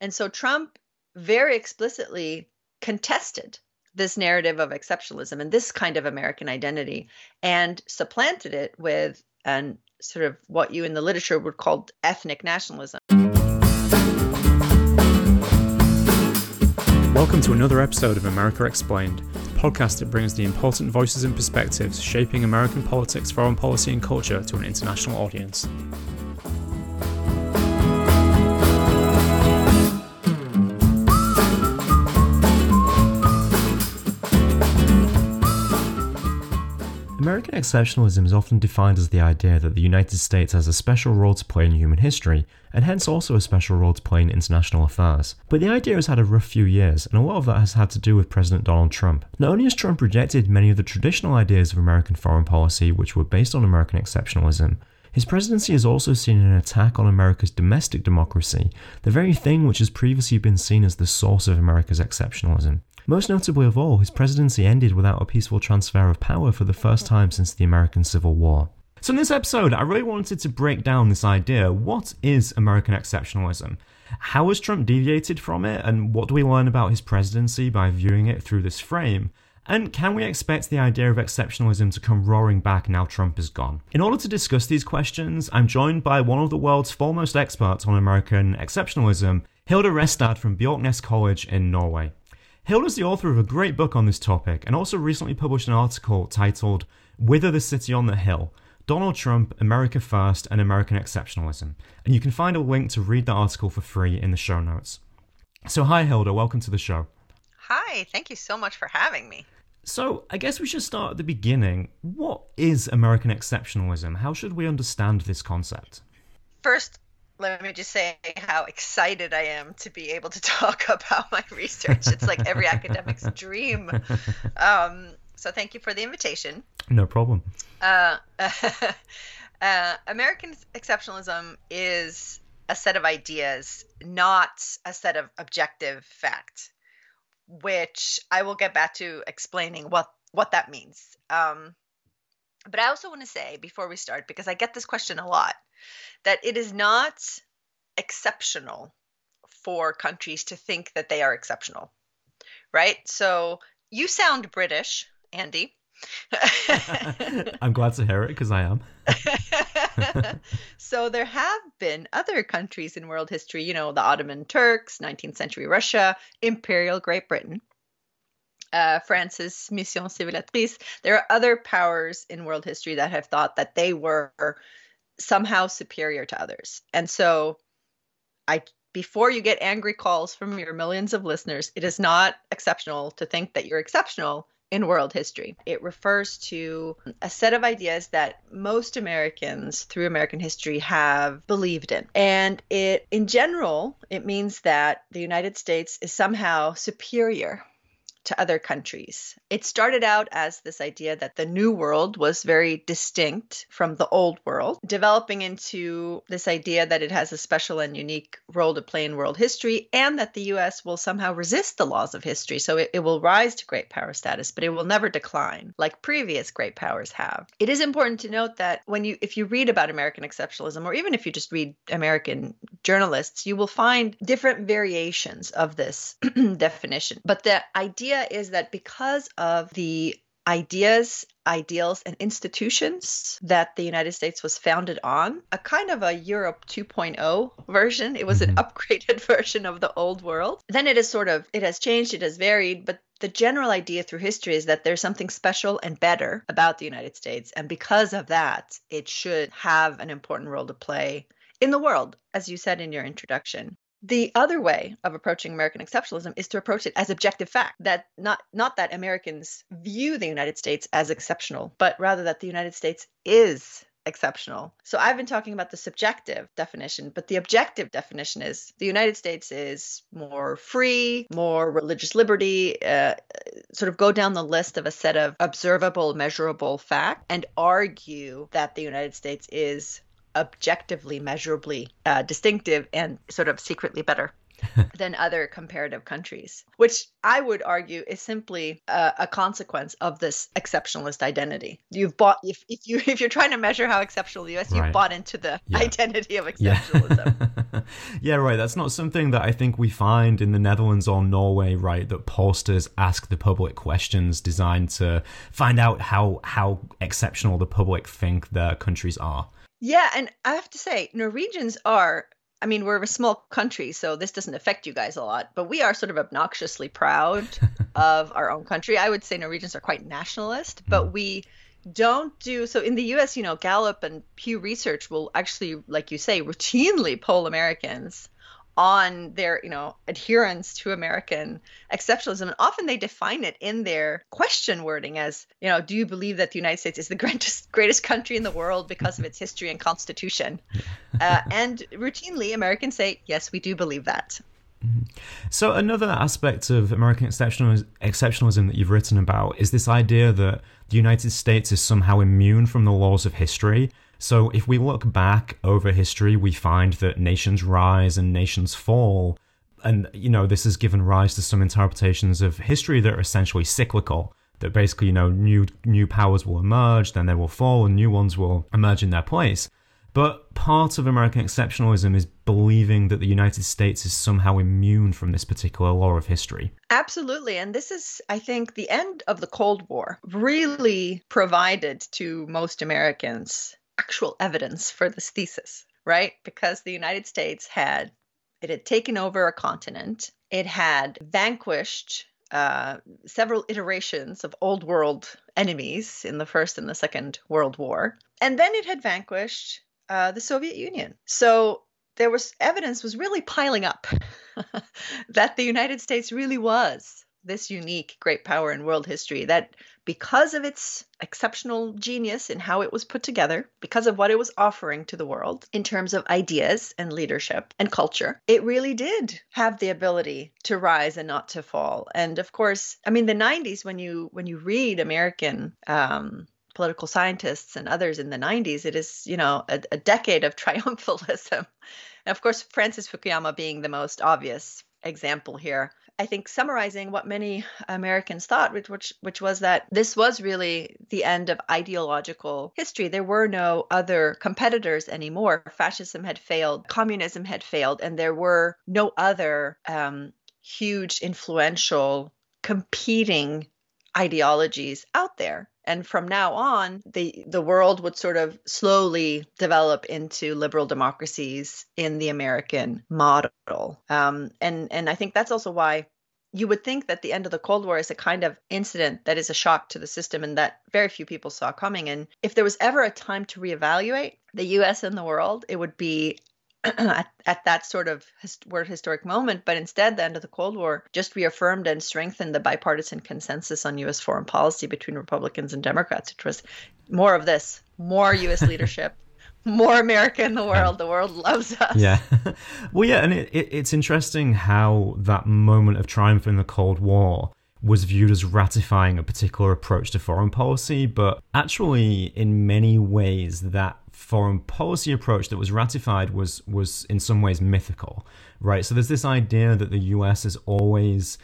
And so Trump very explicitly contested this narrative of exceptionalism and this kind of American identity and supplanted it with an sort of what you in the literature would call ethnic nationalism. Welcome to another episode of America Explained, the podcast that brings the important voices and perspectives shaping American politics, foreign policy, and culture to an international audience. American exceptionalism is often defined as the idea that the United States has a special role to play in human history, and hence also a special role to play in international affairs. But the idea has had a rough few years, and a lot of that has had to do with President Donald Trump. Not only has Trump rejected many of the traditional ideas of American foreign policy which were based on American exceptionalism, his presidency has also seen an attack on America's domestic democracy, the very thing which has previously been seen as the source of America's exceptionalism. Most notably of all, his presidency ended without a peaceful transfer of power for the first time since the American Civil War. So, in this episode, I really wanted to break down this idea what is American exceptionalism? How has Trump deviated from it? And what do we learn about his presidency by viewing it through this frame? And can we expect the idea of exceptionalism to come roaring back now Trump is gone? In order to discuss these questions, I'm joined by one of the world's foremost experts on American exceptionalism, Hilde Restad from Bjorknes College in Norway. Hilde is the author of a great book on this topic and also recently published an article titled Whither the City on the Hill Donald Trump, America First, and American Exceptionalism. And you can find a link to read the article for free in the show notes. So, hi, Hilda. welcome to the show. Hi, thank you so much for having me. So, I guess we should start at the beginning. What is American exceptionalism? How should we understand this concept? First, let me just say how excited I am to be able to talk about my research. It's like every academic's dream. Um, so thank you for the invitation. No problem. Uh, uh, American exceptionalism is a set of ideas, not a set of objective fact, which I will get back to explaining what what that means. Um, but I also want to say before we start, because I get this question a lot, that it is not exceptional for countries to think that they are exceptional, right? So you sound British, Andy. I'm glad to hear it because I am. so there have been other countries in world history, you know, the Ottoman Turks, 19th century Russia, Imperial Great Britain, uh, France's Mission Civilisatrice. There are other powers in world history that have thought that they were somehow superior to others. And so I before you get angry calls from your millions of listeners, it is not exceptional to think that you're exceptional in world history. It refers to a set of ideas that most Americans through American history have believed in. And it in general, it means that the United States is somehow superior to other countries. It started out as this idea that the New World was very distinct from the Old World, developing into this idea that it has a special and unique role to play in world history, and that the US will somehow resist the laws of history. So it, it will rise to great power status, but it will never decline like previous great powers have. It is important to note that when you, if you read about American exceptionalism, or even if you just read American journalists, you will find different variations of this definition. But the idea is that because of the ideas, ideals, and institutions that the United States was founded on, a kind of a Europe 2.0 version. It was an Mhm. upgraded version of the old world. Then it is sort of, it has changed, it has varied, but the general idea through history is that there's something special and better about the United States. And because of that, it should have an important role to play in the world, as you said in your introduction. The other way of approaching American exceptionalism is to approach it as objective fact that not not that Americans view the United States as exceptional, but rather that the United States is exceptional. So I've been talking about the subjective definition, but the objective definition is the United States is more free, more religious liberty, uh, sort of go down the list of a set of observable, measurable facts and argue that the United States is objectively, measurably uh, distinctive and sort of secretly better. than other comparative countries, which I would argue is simply a, a, consequence of this exceptionalist identity. You've bought if, if you if you're trying to measure how exceptional the US, right. you've bought into the yeah. identity of exceptionalism. Yeah. yeah, right. That's not something that I think we find in the Netherlands or Norway, right? That pollsters ask the public questions designed to find out how how exceptional the public think their countries are. Yeah, and I have to say, Norwegians are I mean, we're a small country, so this doesn't affect you guys a lot, but we are sort of obnoxiously proud of our own country. I would say Norwegians are quite nationalist, but mm. we don't do so in the US, you know, Gallup and Pew Research will actually, like you say, routinely poll Americans on their you know adherence to american exceptionalism and often they define it in their question wording as you know do you believe that the united states is the greatest greatest country in the world because of its history and constitution uh, and routinely americans say yes we do believe that mm-hmm. so another aspect of American exceptionalism that you've written about is this idea that the United States is somehow immune from the laws of history. So if we look back over history, we find that nations rise and nations fall. And, you know, this has given rise to some interpretations of history that are essentially cyclical. That basically, you know, new new powers will emerge, then they will fall, and new ones will emerge in their place. But part of American exceptionalism is believing that the United States is somehow immune from this particular law of history. Absolutely. And this is, I think, the end of the Cold War really provided to most Americans actual evidence for this thesis, right? Because the United States had it had taken over a continent, it had vanquished uh, several iterations of old world enemies in the First and the Second World War, and then it had vanquished uh, the Soviet Union. So there was evidence was really piling up that the United States really was this unique great power in world history that because of its exceptional genius in how it was put together, because of what it was offering to the world in terms of ideas and leadership and culture, it really did have the ability to rise and not to fall. And of course, I mean the 90s when you when you read American um, political scientists and others in the 90s, it is, you know, a, a decade of triumphalism. And of course, Francis Fukuyama being the most obvious example here. I think summarizing what many Americans thought, which, which which was that this was really the end of ideological history. There were no other competitors anymore. Fascism had failed, communism had failed, and there were no other um, huge, influential, competing ideologies out there and from now on the the world would sort of slowly develop into liberal democracies in the American model um, and and I think that's also why you would think that the end of the Cold War is a kind of incident that is a shock to the system and that very few people saw coming. And if there was ever a time to reevaluate the US and the world, it would be at, at that sort of word historic moment, but instead, the end of the Cold War just reaffirmed and strengthened the bipartisan consensus on U.S. foreign policy between Republicans and Democrats. It was more of this, more U.S. leadership. more America in the world. The world loves us. Yeah. well, yeah, and it, it, it's interesting how that moment of triumph in the Cold War was viewed as ratifying a particular approach to foreign policy, but actually, in many ways, that foreign policy approach that was ratified was was in some ways mythical, right? So there's this idea that the US has always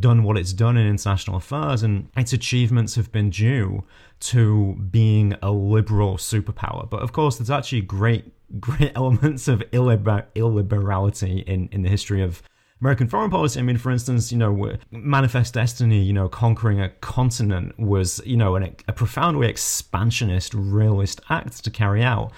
done what it's done in international affairs and its achievements have been due to being a liberal superpower. But of course, there's actually great great elements of illiber- illiberality in in the history of American foreign policy. I mean, for instance, you know, Manifest Destiny, you know, conquering a continent was, you know, an, a profoundly expansionist, realist act to carry out.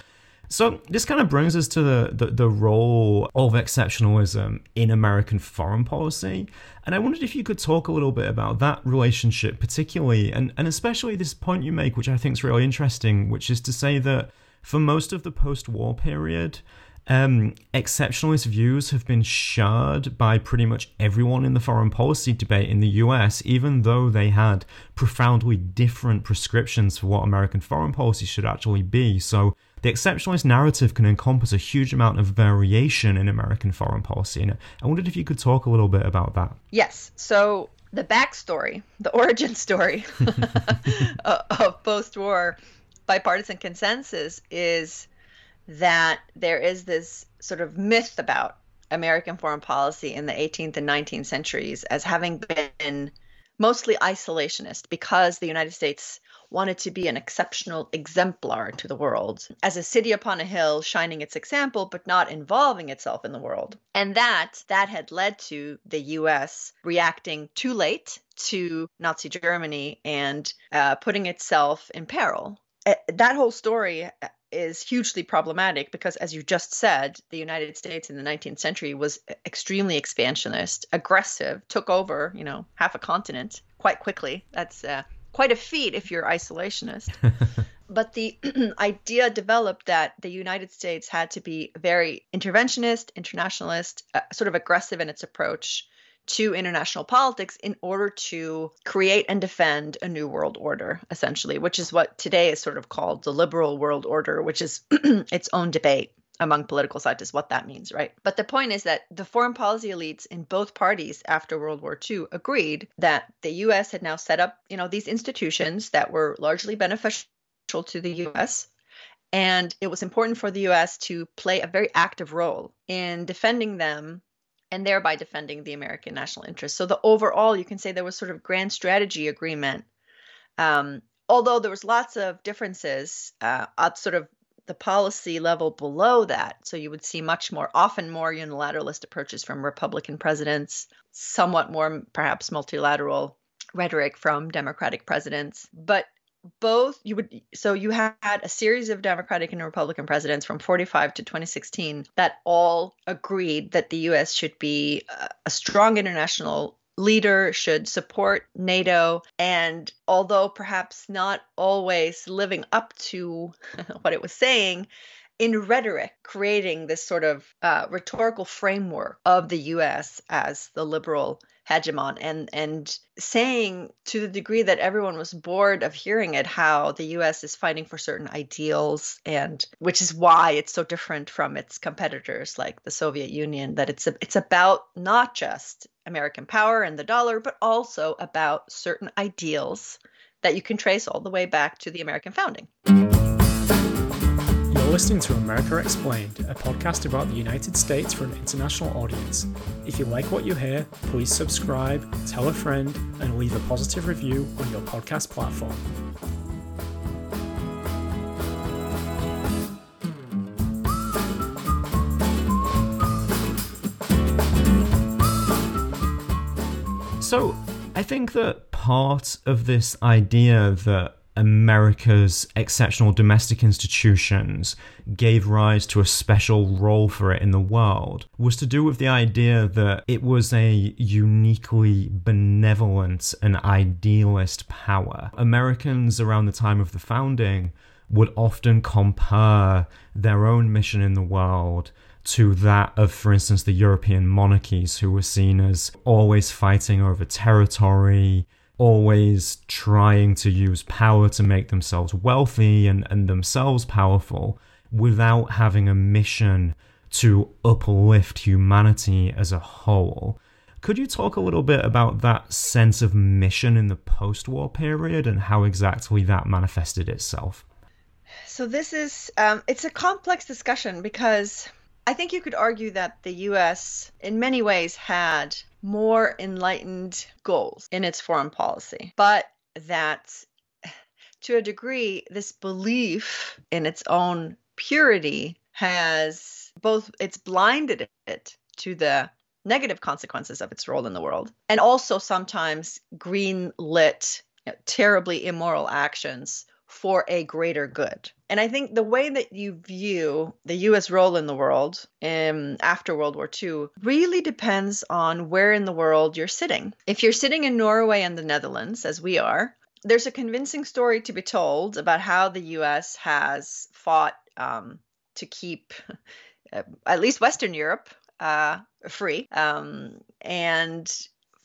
So this kind of brings us to the, the, the, role of exceptionalism in American foreign policy. And I wondered if you could talk a little bit about that relationship, particularly, and, and especially this point you make, which I think is really interesting, which is to say that for most of the post war period, um, exceptionalist views have been shared by pretty much everyone in the foreign policy debate in the US, even though they had profoundly different prescriptions for what American foreign policy should actually be. So the exceptionalist narrative can encompass a huge amount of variation in American foreign policy. And I wondered if you could talk a little bit about that. Yes. So the backstory, the origin story of post war bipartisan consensus is that there is this sort of myth about American foreign policy in the 18th and 19th centuries as having been mostly isolationist because the United States wanted to be an exceptional exemplar to the world, as a city upon a hill shining its example but not involving itself in the world. And that that had led to the US reacting too late to Nazi Germany and uh, putting itself in peril. Uh, that whole story is hugely problematic because, as you just said, the United States in the 19th century was extremely expansionist, aggressive, took over, you know, half a continent quite quickly. That's uh, quite a feat if you're isolationist. but the idea developed that the United States had to be very interventionist, internationalist, uh, sort of aggressive in its approach to international politics in order to create and defend a new world order, essentially, which is what today is sort of called the liberal world order, which is its own debate among political scientists what that means, right? But the point is that the foreign policy elites in both parties after World War II agreed that the US had now set up, you know, these institutions that were largely beneficial to the US and it was important for the US to play a very active role in defending them and thereby defending the American national interest. So the overall, you can say there was sort of grand strategy agreement. Um, although there was lots of differences uh, at sort of the policy level below that. So you would see much more, often more unilateralist approaches from Republican presidents, somewhat more perhaps multilateral rhetoric from Democratic presidents. But both you would so you had a series of democratic and republican presidents from 45 to 2016 that all agreed that the us should be a strong international leader should support NATO. And although perhaps not always living up to what it was saying, in rhetoric, creating this sort of uh, rhetorical framework of the US as the liberal hegemon and and saying to the degree that everyone was bored of hearing it how the US is fighting for certain ideals and which is why it's so different from its competitors like the Soviet Union that it's a, it's about not just American power and the dollar but also about certain ideals that you can trace all the way back to the American founding listening to America Explained, a podcast about the United States for an international audience. If you like what you hear, please subscribe, tell a friend, and leave a positive review on your podcast platform. So, I think that part of this idea that America's exceptional domestic institutions gave rise to a special role for it in the world was to do with the idea that it was a uniquely benevolent and idealist power. Americans around the time of the founding would often compare their own mission in the world to that of, for instance, the European monarchies, who were seen as always fighting over territory, always trying to use power to make themselves wealthy and, and themselves powerful without having a mission to uplift humanity as a whole. Could you talk a little bit about that sense of mission in the post war period and how exactly that manifested itself? So, this is, um, it's a complex discussion because I think you could argue that the US, in many ways, had more enlightened goals in its foreign policy, but that to a degree, this belief in its own purity has both, it's blinded it to the negative consequences of its role in the world and also sometimes green lit you know, terribly immoral actions for a greater good. And I think the way that you view the US role in the world um, after World War II really depends on where in the world you're sitting. If you're sitting in Norway and the Netherlands, as we are, there's a convincing story to be told about how the US has fought um, to keep at least Western Europe uh, free um, and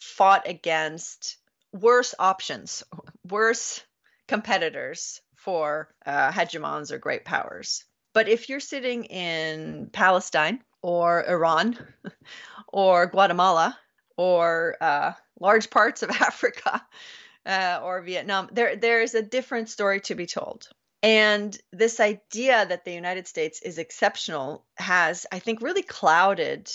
fought against worse options, worse competitors for uh, hegemons or great powers. But if you're sitting in Palestine or Iran or Guatemala or uh, large parts of Africa uh, or Vietnam, there there is a different story to be told. And this idea that the United States is exceptional has, I think, really clouded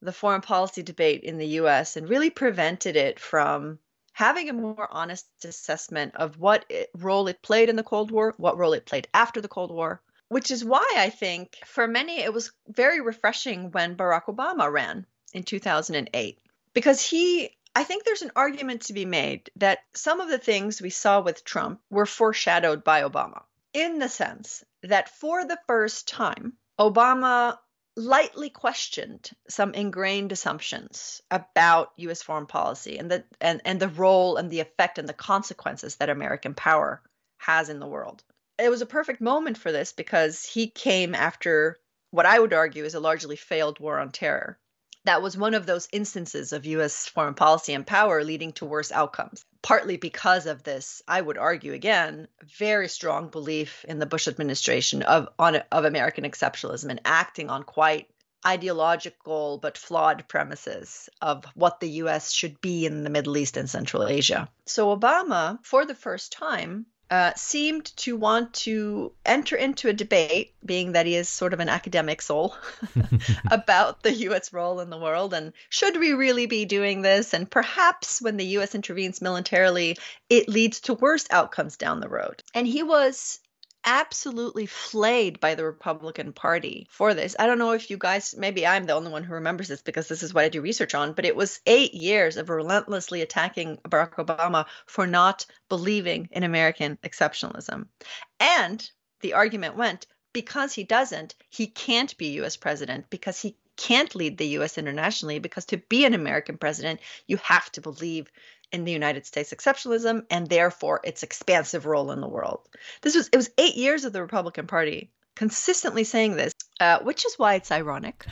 the foreign policy debate in the US and really prevented it from having a more honest assessment of what it, role it played in the Cold War, what role it played after the Cold War, which is why I think for many it was very refreshing when Barack Obama ran in 2008 because he I think there's an argument to be made that some of the things we saw with Trump were foreshadowed by Obama in the sense that for the first time Obama lightly questioned some ingrained assumptions about US foreign policy and the and, and the role and the effect and the consequences that American power has in the world. It was a perfect moment for this because he came after what I would argue is a largely failed war on terror that was one of those instances of US foreign policy and power leading to worse outcomes. Partly because of this, I would argue again, very strong belief in the Bush administration of on of American exceptionalism and acting on quite ideological but flawed premises of what the US should be in the Middle East and Central Asia. So Obama, for the first time, uh, seemed to want to enter into a debate, being that he is sort of an academic soul, about the U.S. role in the world and should we really be doing this? And perhaps when the U.S. intervenes militarily, it leads to worse outcomes down the road. And he was absolutely flayed by the Republican Party for this. I don't know if you guys, maybe I'm the only one who remembers this because this is what I do research on, but it was eight years of relentlessly attacking Barack Obama for not believing in American exceptionalism. And the argument went because he doesn't, he can't be US president because he can't lead the US internationally because to be an American president, you have to believe in the United States exceptionalism and therefore its expansive role in the world. This was it was 8 years of the Republican Party consistently saying this, uh, which is why it's ironic.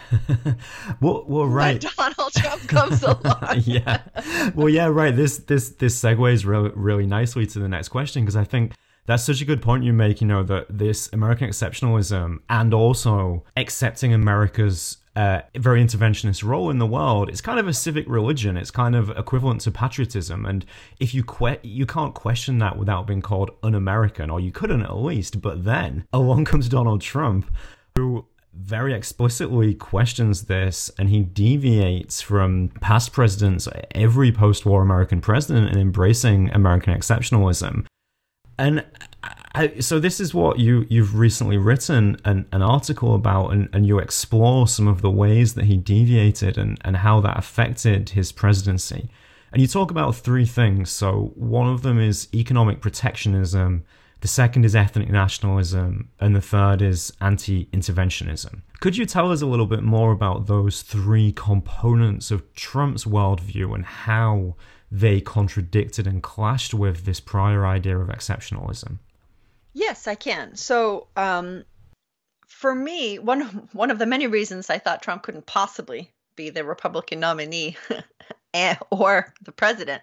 well, well, right. Donald Trump comes along. yeah. Well, yeah, right. This this this segues really really nicely to the next question because I think that's such a good point you make. You know that this American exceptionalism and also accepting America's uh, very interventionist role in the world. It's kind of a civic religion. It's kind of equivalent to patriotism. And if you que- you can't question that without being called un-American, or you couldn't at least. But then along comes Donald Trump, who very explicitly questions this and he deviates from past presidents, every post war American president, in embracing American exceptionalism. And So this is what you you've recently written an, an article about and, and you explore some of the ways that he deviated and, and how that affected his presidency. And you talk about three things. So one of them is economic protectionism the second is ethnic nationalism and the third is anti-interventionism. Could you tell us a little bit more about those three components of trump's worldview and how they contradicted and clashed with this prior idea of exceptionalism Yes, I can. So, um, for me, one one of the many reasons I thought Trump couldn't possibly be the Republican nominee or the president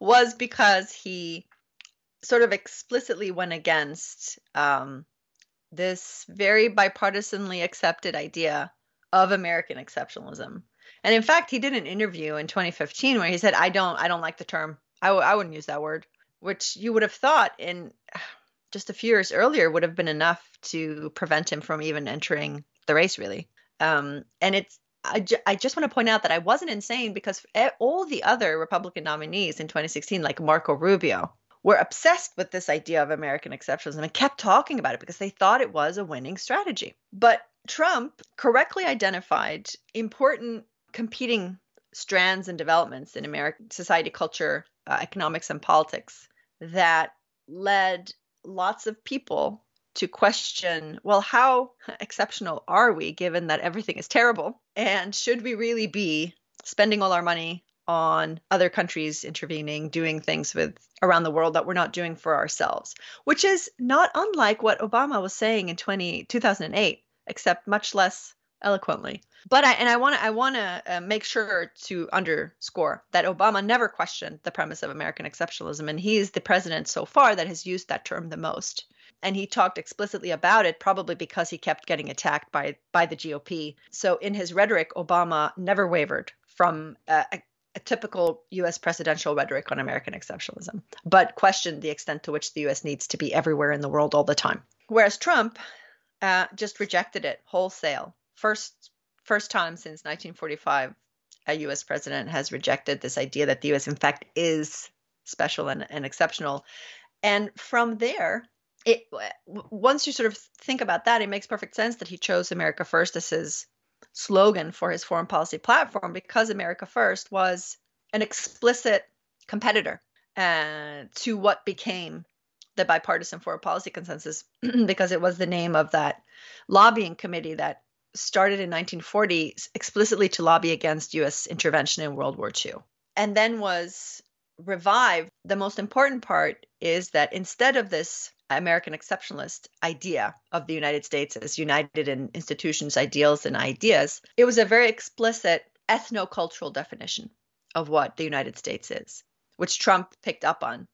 was because he sort of explicitly went against um, this very bipartisanly accepted idea of American exceptionalism. And in fact, he did an interview in 2015 where he said, "I don't, I don't like the term. I w- I wouldn't use that word." Which you would have thought in just a few years earlier would have been enough to prevent him from even entering the race, really. Um, and it's I, ju- I just want to point out that I wasn't insane because all the other Republican nominees in 2016, like Marco Rubio, were obsessed with this idea of American exceptionalism and kept talking about it because they thought it was a winning strategy. But Trump correctly identified important competing strands and developments in American society, culture, uh, economics, and politics that led lots of people to question well, how exceptional are we given that everything is terrible? And should we really be spending all our money on other countries intervening, doing things with around the world that we're not doing for ourselves, which is not unlike what Obama was saying in 20, 2008, except much less eloquently. But I and I want to I want to uh, make sure to underscore that Obama never questioned the premise of American exceptionalism, and he's the president so far that has used that term the most. And he talked explicitly about it, probably because he kept getting attacked by by the GOP. So in his rhetoric, Obama never wavered from uh, a, a typical U.S. presidential rhetoric on American exceptionalism, but questioned the extent to which the U.S. needs to be everywhere in the world all the time. Whereas Trump uh, just rejected it wholesale. First first time since 1945 a US president has rejected this idea that the US, in fact, is special and, and exceptional. And from there, it once you sort of think about that, it makes perfect sense that he chose America First as his slogan for his foreign policy platform because America First was an explicit competitor uh, to what became the bipartisan foreign policy consensus because it was the name of that lobbying committee that started in 1940 explicitly to lobby against US intervention in World War II and then was revived. The most important part is that instead of this American exceptionalist idea of the United States as united in institutions, ideals, and ideas, it was a very explicit ethno-cultural definition of what the United States is, which Trump picked up on.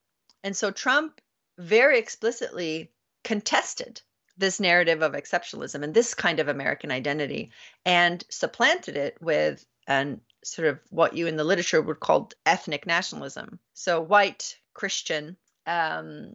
And so Trump very explicitly contested this narrative of exceptionalism and this kind of American identity and supplanted it with an sort of what you in the literature would call ethnic nationalism. So white, Christian, um,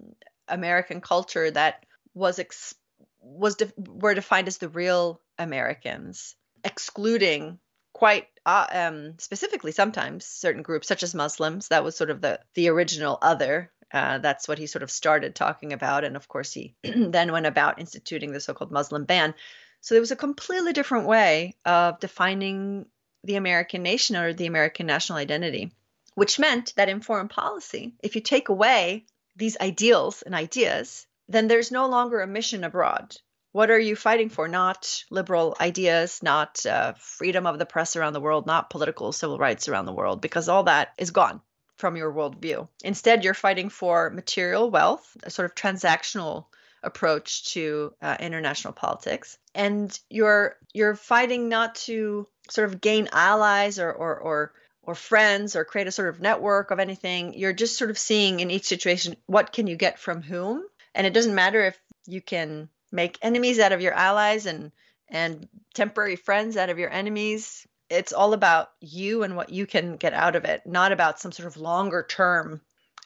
American culture that was ex- was de- were defined as the real Americans, excluding quite uh, um, specifically sometimes certain groups such as Muslims. That was sort of the the original other. Uh, that's what he sort of started talking about, and of course he then went about instituting the so-called Muslim ban. So there was a completely different way of defining the American nation or the American national identity, which meant that in foreign policy, if you take away these ideals and ideas, then there's no longer a mission abroad. What are you fighting for? Not liberal ideas, not uh, freedom of the press around the world, not political civil rights around the world, because all that is gone from your worldview. Instead, you're fighting for material wealth, a sort of transactional approach to uh, international politics, and you're you're fighting not to sort of gain allies or or, or or friends or create a sort of network of anything. You're just sort of seeing in each situation what can you get from whom. And it doesn't matter if you can make enemies out of your allies and and temporary friends out of your enemies. It's all about you and what you can get out of it, not about some sort of longer term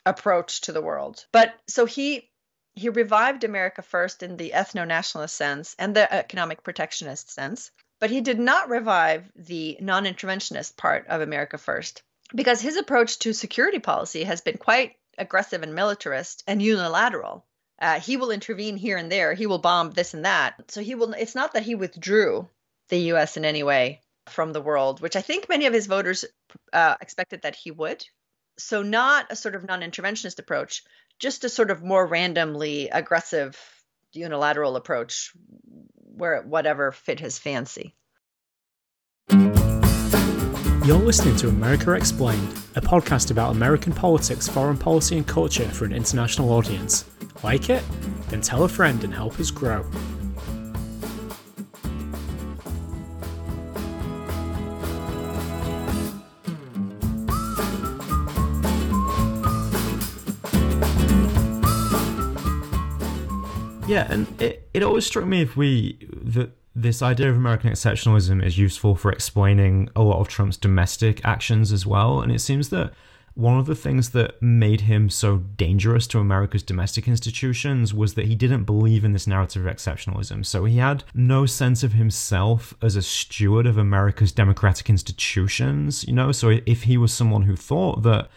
approach to the world. But so he he revived America first in the ethno nationalist sense and the economic protectionist sense. But he did not revive the non interventionist part of America First because his approach to security policy has been quite aggressive and militarist and unilateral. Uh, he will intervene here and there. He will bomb this and that. So he will. It's not that he withdrew the U.S. in any way from the world, which I think many of his voters uh, expected that he would. So not a sort of non-interventionist approach, just a sort of more randomly aggressive unilateral approach where whatever fit his fancy. You're listening to America Explained, a podcast about American politics, foreign policy, and culture for an international audience. Like it? Then tell a friend and help us grow. Yeah, and it, it always struck me if we that this idea of American exceptionalism is useful for explaining a lot of Trump's domestic actions as well. And it seems that one of the things that made him so dangerous to America's domestic institutions was that he didn't believe in this narrative of exceptionalism. So he had no sense of himself as a steward of America's democratic institutions, you know? So if he was someone who thought that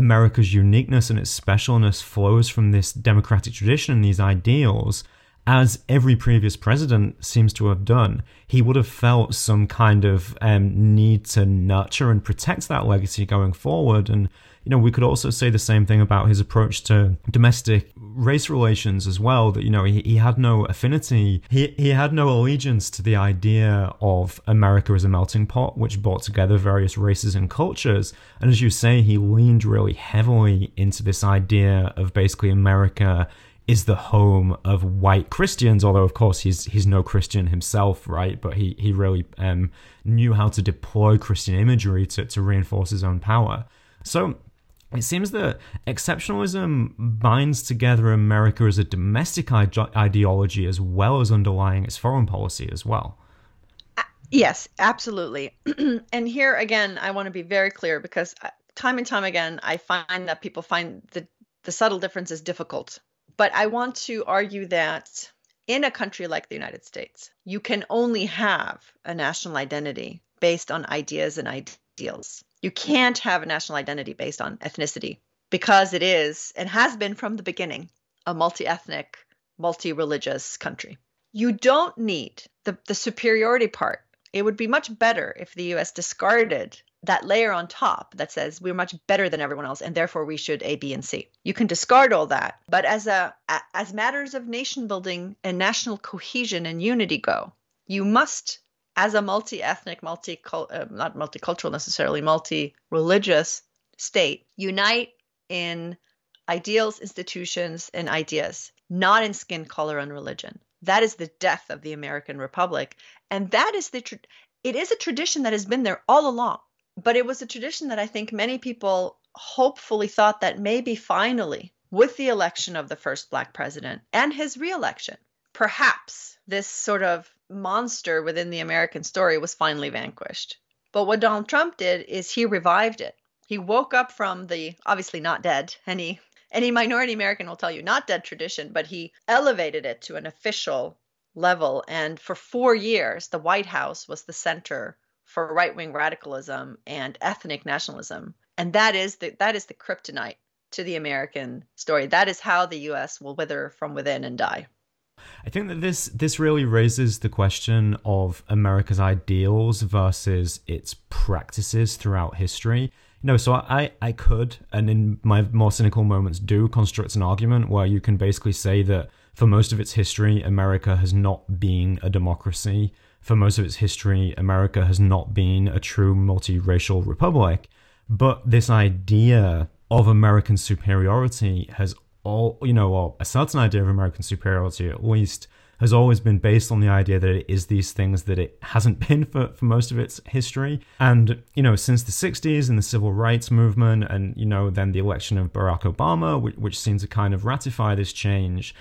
America's uniqueness and its specialness flows from this democratic tradition and these ideals, as every previous president seems to have done, he would have felt some kind of um, need to nurture and protect that legacy going forward. And, you know, we could also say the same thing about his approach to domestic race relations as well, that, you know, he, he had no affinity, he, he had no allegiance to the idea of America as a melting pot, which brought together various races and cultures. And as you say, he leaned really heavily into this idea of basically America is the home of white Christians, although of course he's he's no Christian himself, right? But he he really um, knew how to deploy Christian imagery to, to reinforce his own power. So it seems that exceptionalism binds together America as a domestic ide- ideology as well as underlying its foreign policy as well. Yes, absolutely. and here again, I want to be very clear because uh, time and time again, I find that people find the the subtle differences difficult but I want to argue that in a country like the United States, you can only have a national identity based on ideas and ideals. You can't have a national identity based on ethnicity because it is and has been from the beginning a multi ethnic, multi religious country. You don't need the, the superiority part. It would be much better if the US discarded that layer on top that says we're much better than everyone else and therefore we should A, B, and C. You can discard all that, but as a as matters of nation building and national cohesion and unity go, you must, as a multi-ethnic, multi uh, not multicultural necessarily, multi-religious state, unite in ideals, institutions, and ideas, not in skin color and religion. That is the death of the American Republic, and that is the. It is a tradition that has been there all along but it was a tradition that I think many people hopefully thought that maybe finally, with the election of the first black president and his reelection, perhaps this sort of monster within the American story was finally vanquished. But what Donald Trump did is he revived it. He woke up from the obviously not dead. Any any minority American will tell you not dead tradition, but he elevated it to an official level. And for four years, the White House was the center for right-wing radicalism and ethnic nationalism. And that is the that is the kryptonite to the American story. That is how the US will wither from within and die. I think that this this really raises the question of America's ideals versus its practices throughout history. Know, so I, I could, and in my more cynical moments, do construct an argument where you can basically say that for most of its history, America has not been a democracy for most of its history, America has not been a true multiracial republic. But this idea of American superiority has all, you know, or a certain idea of American superiority at least, has always been based on the idea that it is these things that it hasn't been for, for most of its history. And, you know, since the 60s and the civil rights movement, and, you know, then the election of Barack Obama, which, which seemed to kind of ratify this change,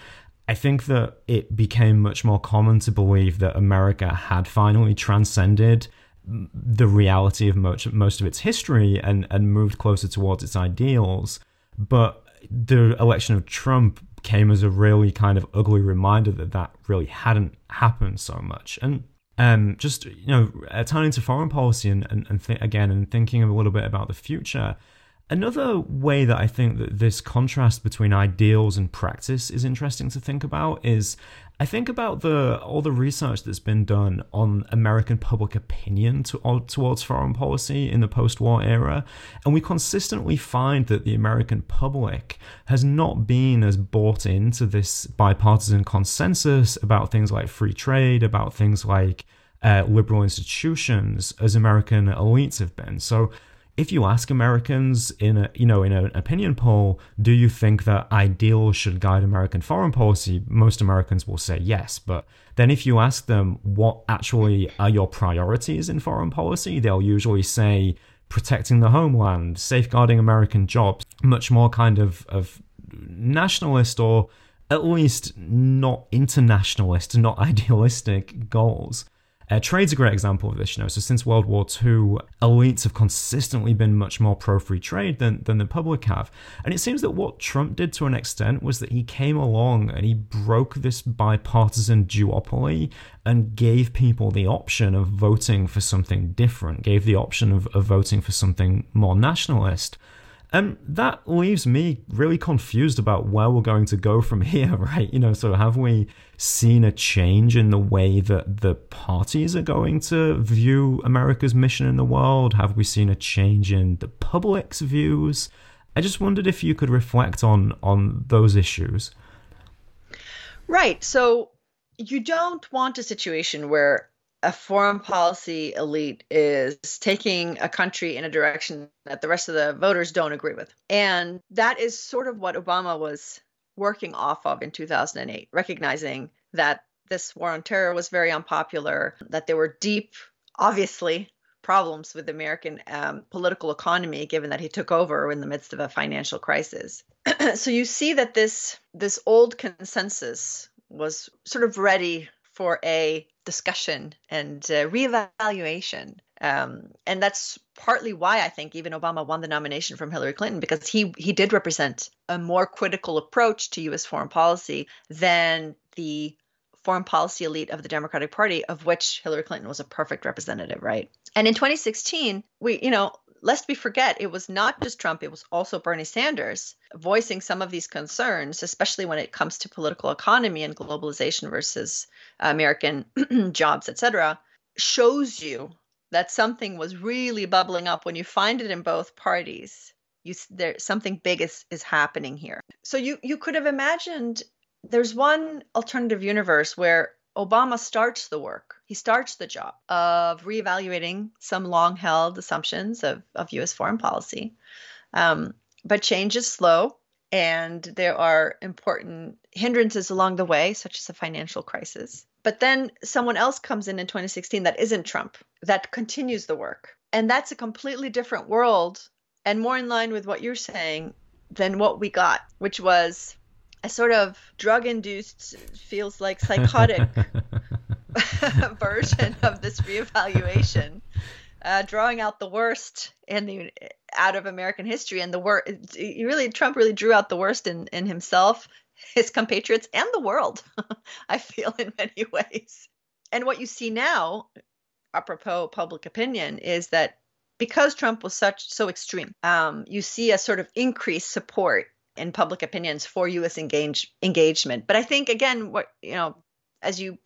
I think that it became much more common to believe that America had finally transcended the reality of much most of its history and and moved closer towards its ideals. But the election of Trump came as a really kind of ugly reminder that that really hadn't happened so much. And um, just you know, uh, turning to foreign policy and and, and th- again and thinking a little bit about the future. Another way that I think that this contrast between ideals and practice is interesting to think about is I think about the all the research that's been done on American public opinion to, towards foreign policy in the post-war era, and we consistently find that the American public has not been as bought into this bipartisan consensus about things like free trade, about things like uh, liberal institutions, as American elites have been. So if you ask Americans in a you know in an opinion poll, do you think that ideals should guide American foreign policy? Most Americans will say yes, but then if you ask them what actually are your priorities in foreign policy, they'll usually say protecting the homeland, safeguarding American jobs, much more kind of of nationalist or at least not internationalist, not idealistic goals. Uh, trade's a great example of this, you know. So since World War II, elites have consistently been much more pro-free trade than, than the public have. And it seems that what Trump did to an extent was that he came along and he broke this bipartisan duopoly and gave people the option of voting for something different, gave the option of, of voting for something more nationalist. And that leaves me really confused about where we're going to go from here, right? You know, so have we seen a change in the way that the parties are going to view America's mission in the world? Have we seen a change in the public's views? I just wondered if you could reflect on on those issues. Right. So you don't want a situation where a foreign policy elite is taking a country in a direction that the rest of the voters don't agree with. And that is sort of what Obama was working off of in 2008, recognizing that this war on terror was very unpopular, that there were deep, obviously, problems with the American um, political economy, given that he took over in the midst of a financial crisis. so you see that this this old consensus was sort of ready for a discussion and reevaluation. Um, and that's partly why I think even Obama won the nomination from Hillary Clinton because he he did represent a more critical approach to U.S. foreign policy than the foreign policy elite of the Democratic Party, of which Hillary Clinton was a perfect representative, right? And in 2016, we, you know, lest we forget, it was not just Trump, it was also Bernie Sanders voicing some of these concerns, especially when it comes to political economy and globalization versus American jobs, etc., shows you that something was really bubbling up when you find it in both parties. You there something big is is happening here. So you you could have imagined there's one alternative universe where Obama starts the work. He starts the job of reevaluating some long held assumptions of, of US foreign policy. Um, but change is slow, and there are important hindrances along the way, such as a financial crisis. But then someone else comes in in 2016 that isn't Trump, that continues the work. And that's a completely different world and more in line with what you're saying than what we got, which was a sort of drug induced, feels like psychotic version of this reevaluation, uh, drawing out the worst in the out of American history and the worst. Really, Trump really drew out the worst in in himself, his compatriots, and the world. I feel in many ways. And what you see now, apropos public opinion, is that because Trump was such so extreme, um, you see a sort of increased support in public opinions for U.S. engage, engagement. But I think again, what you know, as you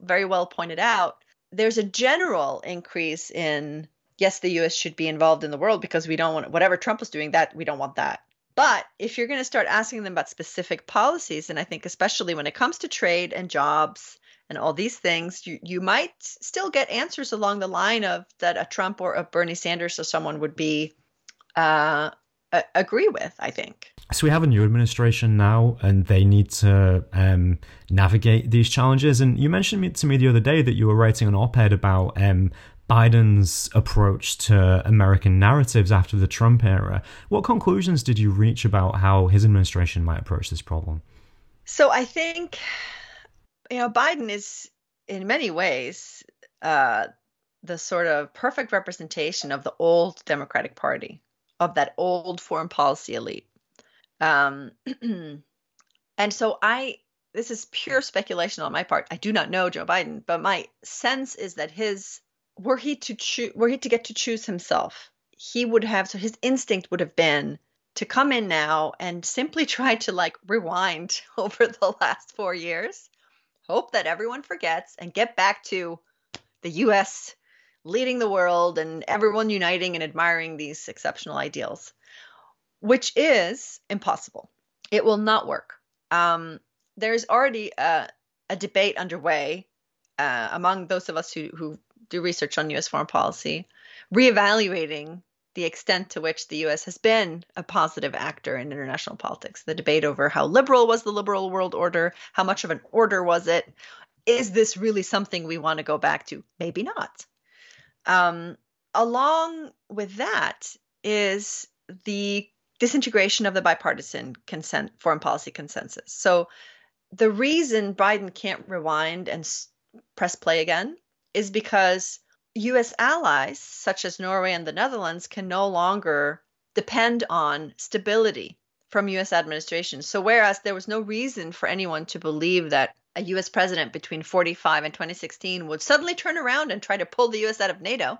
very well pointed out, there's a general increase in yes, the U.S. should be involved in the world because we don't want whatever Trump was doing that we don't want that. But if you're going to start asking them about specific policies, and I think especially when it comes to trade and jobs and all these things, you, you might still get answers along the line of that a Trump or a Bernie Sanders or someone would be uh, agree with, I think. So we have a new administration now, and they need to um, navigate these challenges. And you mentioned to me the other day that you were writing an op-ed about um, Biden's approach to American narratives after the Trump era. What conclusions did you reach about how his administration might approach this problem? So I think, you know, Biden is in many ways uh, the sort of perfect representation of the old Democratic Party of that old foreign policy elite. Um, and so I, this is pure speculation on my part. I do not know Joe Biden, but my sense is that his, were he to choose, were he to get to choose himself, he would have, so his instinct would have been to come in now and simply try to like rewind over the last four years, hope that everyone forgets and get back to the US leading the world and everyone uniting and admiring these exceptional ideals, which is impossible. It will not work. Um, there's already a, a, debate underway uh, among those of us who, who do research on US foreign policy, reevaluating the extent to which the US has been a positive actor in international politics. The debate over how liberal was the liberal world order, how much of an order was it? Is this really something we want to go back to? Maybe not. Um, along with that is the disintegration of the bipartisan consent foreign policy consensus. So the reason Biden can't rewind and press play again is because US allies such as Norway and the Netherlands can no longer depend on stability from US administration. So whereas there was no reason for anyone to believe that a US president between 45 and 2016 would suddenly turn around and try to pull the US out of NATO.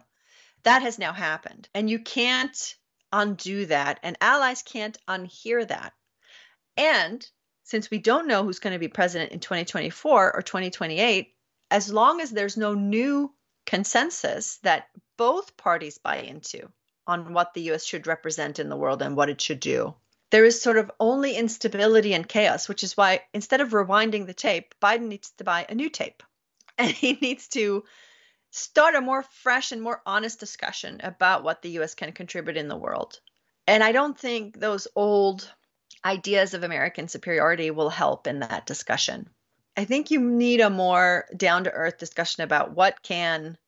That has now happened. And you can't undo that, and allies can't unhear that. And since we don't know who's going to be president in 2024 or 2028, as long as there's no new consensus that both parties buy into on what the US should represent in the world and what it should do, there is sort of only instability and chaos, which is why instead of rewinding the tape, Biden needs to buy a new tape. And he needs to start a more fresh and more honest discussion about what the US can contribute in the world. And I don't think those old ideas of American superiority will help in that discussion. I think you need a more down to earth discussion about what can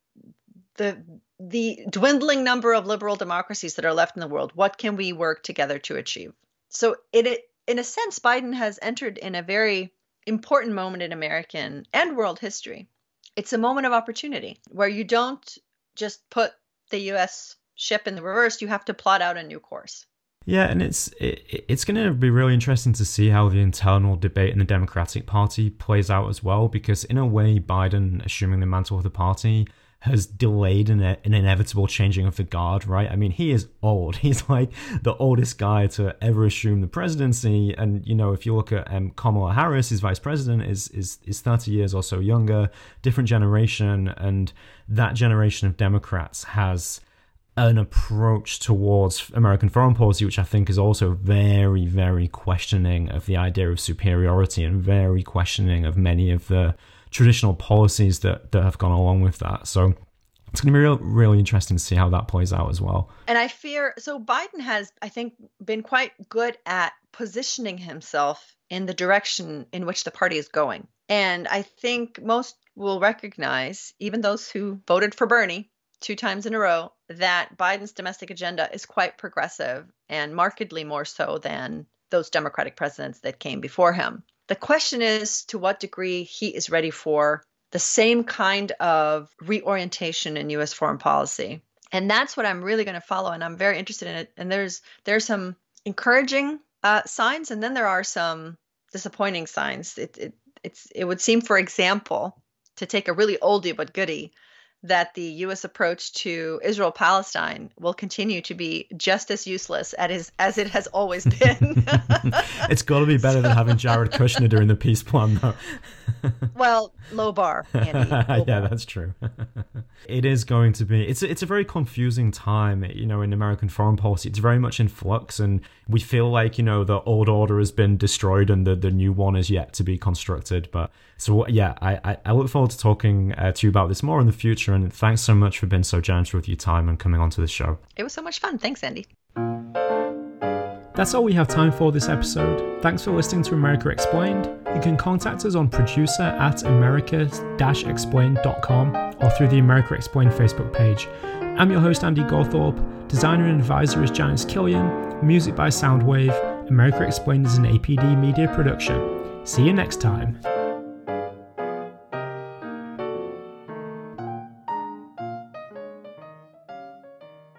the the dwindling number of liberal democracies that are left in the world, what can we work together to achieve? So it, it in a sense biden has entered in a very important moment in american and world history. It's a moment of opportunity where you don't just put the us ship in the reverse you have to plot out a new course. Yeah, and it's it, it's going to be really interesting to see how the internal debate in the Democratic Party plays out as well, because in a way, Biden assuming the mantle of the party has delayed an, an inevitable changing of the guard, right? I mean, he is old. He's like the oldest guy to ever assume the presidency. And, you know, if you look at um, Kamala Harris, his vice president, is, is, is 30 years or so younger, different generation. And that generation of Democrats has an approach towards American foreign policy, which I think is also very, very questioning of the idea of superiority and very questioning of many of the traditional policies that that have gone along with that. So it's going to be real, really interesting to see how that plays out as well. And I fear so Biden has, I think, been quite good at positioning himself in the direction in which the party is going. And I think most will recognize, even those who voted for Bernie two times in a row, that Biden's domestic agenda is quite progressive and markedly more so than those Democratic presidents that came before him. The question is to what degree he is ready for the same kind of reorientation in US foreign policy. And that's what I'm really going to follow and I'm very interested in it. And there's there's some encouraging uh, signs and then there are some disappointing signs. It, it it's it would seem for example to take a really oldie but goodie that the U.S. approach to Israel Palestine will continue to be just as useless as, as it has always been. it's got to be better so, than having Jared Kushner during the peace plan, though. well, low bar, Andy. Low yeah, bar. that's true. it is going to be. It's a, it's a very confusing time, you know, in American foreign policy. It's very much in flux, and we feel like you know the old order has been destroyed and the the new one is yet to be constructed. But so yeah, I I, look forward to talking uh, to you about this more in the future. And thanks so much for being so generous with your time and coming onto the show. It was so much fun. Thanks, Andy. That's all we have time for this episode. Thanks for listening to America Explained. You can contact us on producer at america-explained.com or through the America Explained Facebook page. I'm your host, Andy Gawthorpe. Designer and advisor is Janice Killian. Music by Soundwave. America Explained is an APD media production. See you next time.